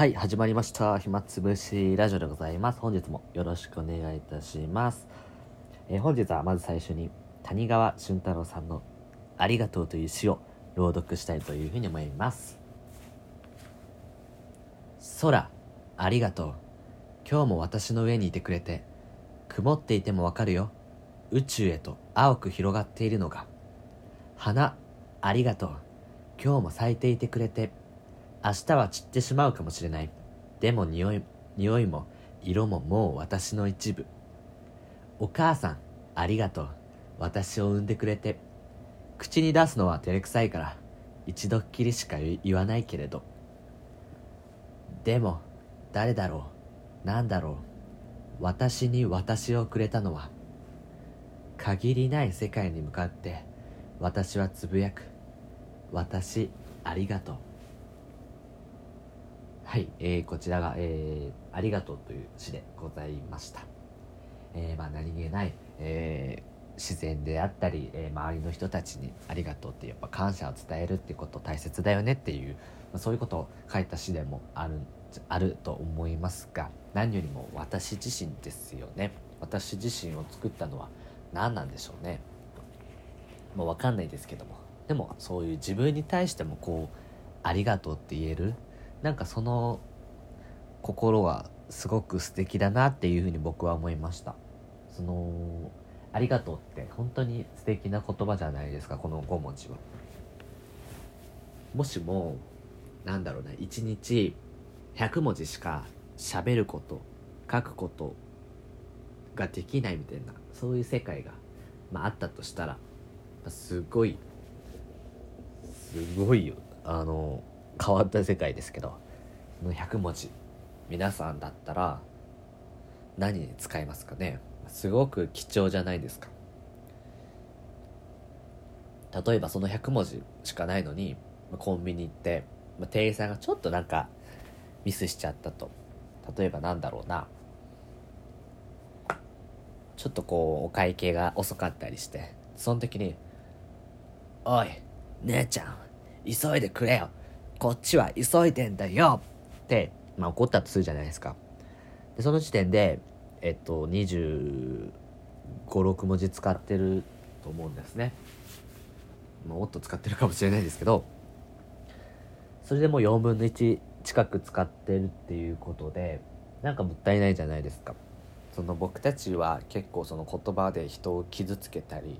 はい、始まりました。暇つぶしラジオでございます。本日もよろしくお願いいたします。えー本日はまず最初に谷川俊太郎さんのありがとうという詩を朗読したいというふうに思います。空、ありがとう。今日も私の上にいてくれて、曇っていてもわかるよ。宇宙へと青く広がっているのが。花、ありがとう。今日も咲いていてくれて、明日は散ってしまうかもしれない。でも匂い、匂いも色ももう私の一部。お母さん、ありがとう。私を産んでくれて。口に出すのは照れくさいから、一度っきりしか言わないけれど。でも、誰だろう？なんだろう？私に私をくれたのは、限りない世界に向かって、私はつぶやく。私、ありがとう。はい、えーこちらが、えーありがとうという詩でございました。えーまあ、何気ない、え自然であったり、え周りの人たちにありがとうってやっぱ感謝を伝えるってこと大切だよねっていう、まあ、そういうことを書いた詩でもあるあると思いますが何よりも私自身ですよね。私自身を作ったのは何なんでしょうね。もう分かんないですけども。でもそういう自分に対してもこうありがとうって言えるなんかその心がすごく素敵だなっていうふうに僕は思いました。そのありがとうって本当に素敵な言葉じゃないですかこの5文字は。もしもなんだろうな1日100文字しか喋ること書くことができないみたいなそういう世界が、まあ、あったとしたらすごいすごいよ。あの変わった世界ですけどの100文字。皆さんだったら何に使いますかね？すごく貴重じゃないですか。例えばその100文字しかないのにコンビニ行って、店員さんがちょっとなんかミスしちゃったと。例えばなんだろうな。ちょっとこうお会計が遅かったりしてその時に「おい姉ちゃん急いでくれよ。こっちは急いでんだよ」って、まあ、怒ったとするじゃないですか。でその時点でえっと2 5 6文字使ってると思うんですね、もっと使ってるかもしれないですけど。それでもう4分の1近く使ってるっていうことでなんかもったいないじゃないですか。その僕たちは結構その言葉で人を傷つけたり、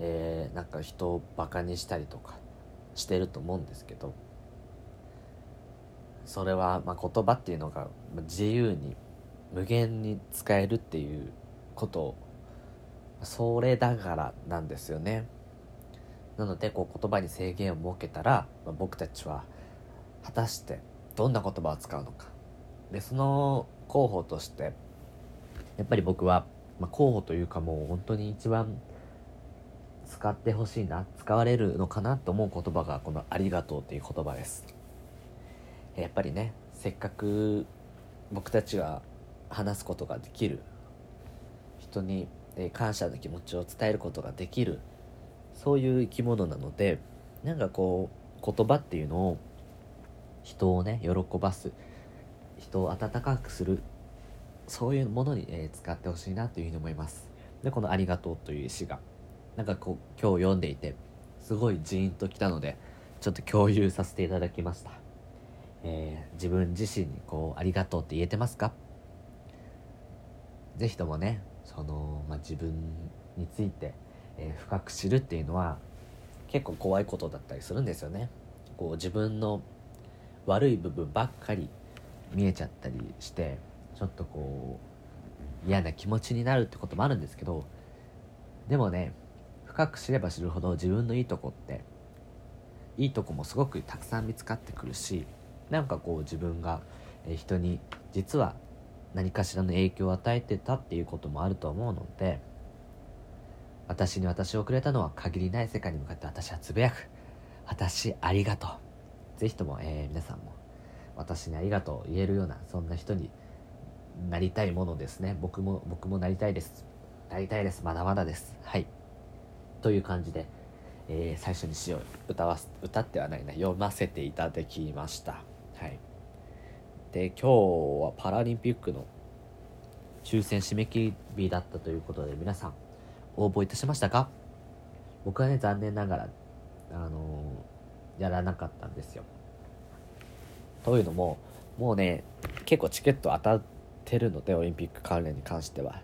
えーなんか人をバカにしたりとかしてると思うんですけど。それはま言葉っていうのが自由に無限に使えるっていうことそれだからなんですよね。なのでこう言葉に制限を設けたら、ま僕たちは果たしてどんな言葉を使うのか。でその候補としてやっぱり僕は、まあ、候補というかもう本当に一番使ってほしいな使われるのかなと思う言葉がこの「ありがとう」っていう言葉です。やっぱりねせっかく僕たちが話すことができる人に感謝の気持ちを伝えることができるそういう生き物なのでなんかこう言葉っていうのを人をね喜ばす人を温かくするそういうものに、え使ってほしいなというふうに思います。でこの「ありがとう」という詩がなんかこう今日読んでいてすごいジーンときたのでちょっと共有させていただきました、えー自分自身にこう「ありがとう」って言えてますか？ぜひともねその、まあ、自分について、えー深く知るっていうのは結構怖いことだったりするんですよね。こう自分の悪い部分ばっかり見えちゃったりしてちょっとこう嫌な気持ちになるってこともあるんですけどでもね深く知れば知るほど自分のいいとこっていいとこもすごくたくさん見つかってくるしなんかこう自分が人に実は何かしらの影響を与えてたっていうこともあると思うので私に私をくれたのは限りない世界に向かって私はつぶやく。私ありがとう。ぜひとも、え皆さんも私にありがとう言えるようなそんな人になりたいものですね。僕も僕もなりたいです。なりたいです。まだまだです。はい。という感じで、え最初に詩を歌わ歌ってはないな。読ませていただきました。で今日はパラリンピックの抽選締め切り日だったということで皆さん応募いたしましたか？僕はね残念ながらあのー、やらなかったんですよ。というのももうね結構チケット当たってるのでオリンピック関連に関しては。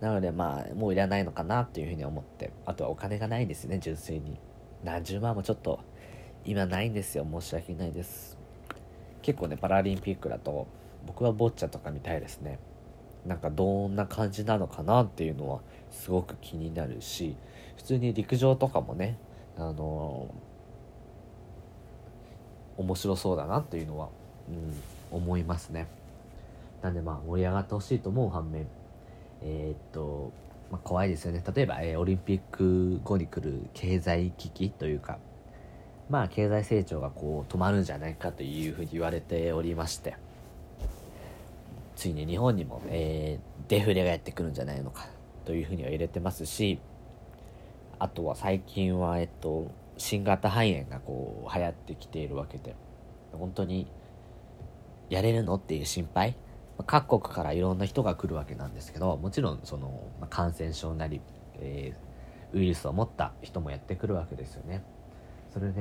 なのでまあもういらないのかなっていうふうに思ってあとはお金がないんですね純粋に。何十万もちょっと今ないんですよ申し訳ないです。結構ねパラリンピックだと僕はボッチャとか見たいですね。なんかどんな感じなのかなっていうのはすごく気になるし普通に陸上とかもねあのー、面白そうだなっていうのは、うん、思いますね。なんでまあ盛り上がってほしいと思う反面えー、っと、まあ、怖いですよね。例えば、えー、オリンピック後に来る経済危機というかまあ経済成長がこう止まるんじゃないかというふうに言われておりましてついに日本にも、えー、デフレがやってくるんじゃないのかというふうには入れてますしあとは最近は、えっと、新型肺炎がこう流行ってきているわけで本当にやれるのっていう心配各国からいろんな人が来るわけなんですけどもちろんその感染症なり、えー、ウイルスを持った人もやってくるわけですよね。それで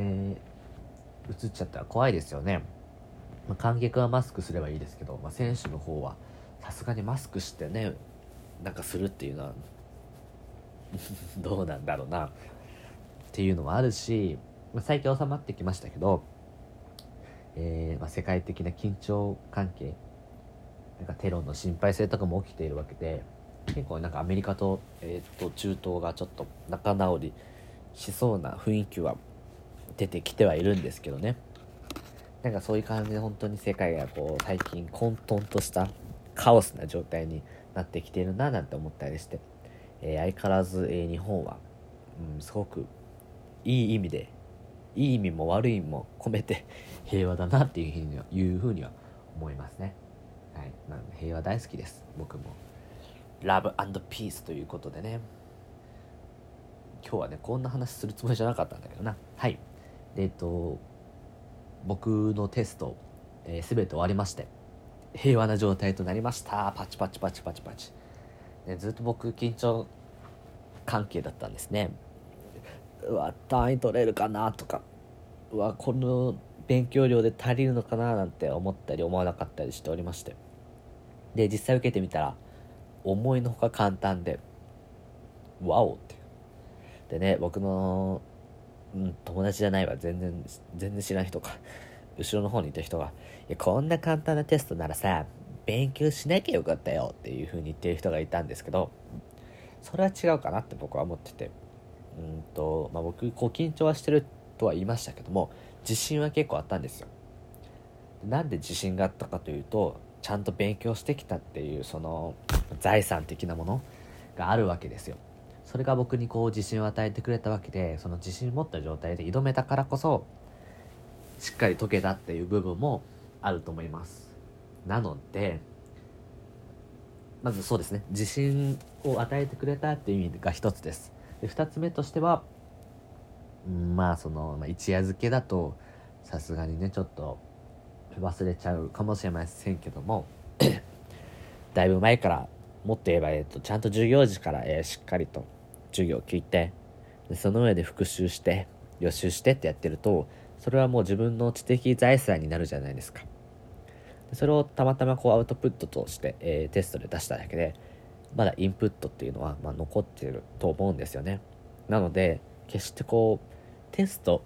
移っちゃったら怖いですよね、まあ、観客はマスクすればいいですけど、まあ、選手の方はさすがにマスクしてねなんかするっていうのは どうなんだろうな。っていうのもあるし、まあ、最近収まってきましたけど、えーま、世界的な緊張関係なんかテロの心配性とかも起きているわけで結構なんかアメリカと,、えー、と中東がちょっと仲直りしそうな雰囲気は出てきてはいるんですけどね。なんかそういう感じで本当に世界がこう最近混沌としたカオスな状態になってきているななんて思ったりして、えー、相変わらず、えー、日本は、うん、すごくいい意味でいい意味も悪い意味も込めて 平和だなっていうふうにはいうふうには思いますね。はい、なんで平和大好きです。僕も。ラブピースということでね。今日はねこんな話するつもりじゃなかったんだけどな。はい。えっと僕のテスト、えー、全て終わりまして平和な状態となりました。パチパチパチパチパチ、ね、ずっと僕緊張関係だったんですね。うわ単位取れるかなとか。うわこの勉強量で足りるのかななんて思ったり思わなかったりしておりまして。で実際受けてみたら思いのほか簡単でワオってでね僕の友達じゃないわ。全然全然知らん人か。後ろの方にいた人が「いやこんな簡単なテストならさ勉強しなきゃよかったよ」っていう風に言ってる人がいたんですけどそれは違うかなって僕は思ってて。うんと、まあ、僕こう緊張はしてるとは言いましたけども自信は結構あったんですよ。なんで自信があったかというとちゃんと勉強してきたっていうその財産的なものがあるわけですよ。それが僕にこう自信を与えてくれたわけでその自信を持った状態で挑めたからこそしっかり解けたっていう部分もあると思います。なのでまずそうですね。自信を与えてくれたっていう意味が一つです。で2つ目としては、まあその、まあ、一夜漬けだとさすがにねちょっと忘れちゃうかもしれませんけども だいぶ前からもっと言えば、えっと、ちゃんと授業時から、えー、しっかりと授業を聞いてでその上で復習して予習してってやってるとそれはもう自分の知的財産になるじゃないですか。それをたまたまこうアウトプットとして、えー、テストで出しただけでまだインプットっていうのは、まあ、残ってると思うんですよね。なので決してこうテスト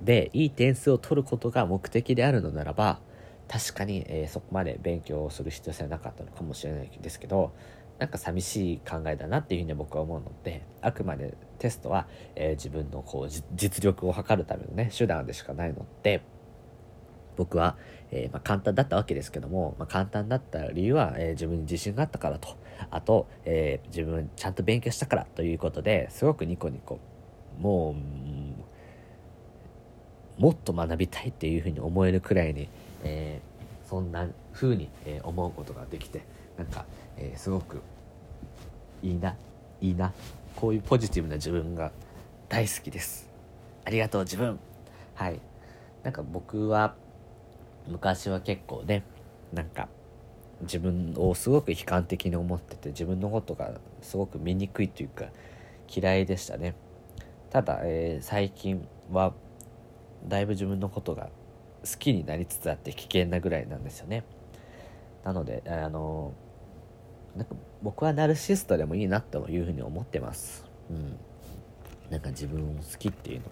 でいい点数を取ることが目的であるのならば確かに、えー、そこまで勉強をする必要性はなかったのかもしれないですけどなんか寂しい考えだなっていうふうに僕は思うのであくまでテストは、えー、自分のこう実力を測るためのね手段でしかないので僕は、えー、まあ、簡単だったわけですけども、まあ、簡単だった理由は、えー、自分に自信があったからと。あと、え自分ちゃんと勉強したからということですごくニコニコもうもっと学びたいっていうふうに思えるくらいに、えそんな風に、え思うことができてなんかえー、すごくいいないいなこういうポジティブな自分が大好きです。ありがとう自分。はい。なんか僕は昔は結構ねなんか自分をすごく悲観的に思ってて自分のことがすごく醜いというか嫌いでしたね。ただ、えー、最近はだいぶ自分のことが好きになりつつあって危険なぐらいなんですよね。なのであのなんか僕はナルシストでもいいなというふうに思ってます。うん。なんか自分を好きっていうの。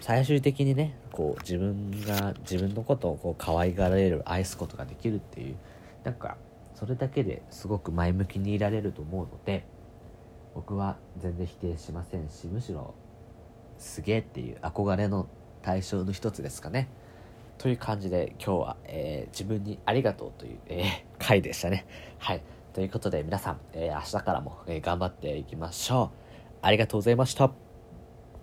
最終的にねこう自分が自分のことをこう可愛がられる愛すことができるっていうなんかそれだけですごく前向きにいられると思うので僕は全然否定しませんしむしろすげえっていう憧れの対象の一つですかね。という感じで今日は、えー、自分にありがとうという、えー、回でしたね。はい。ということで皆さん、えー、明日からも、え頑張っていきましょう。ありがとうございました。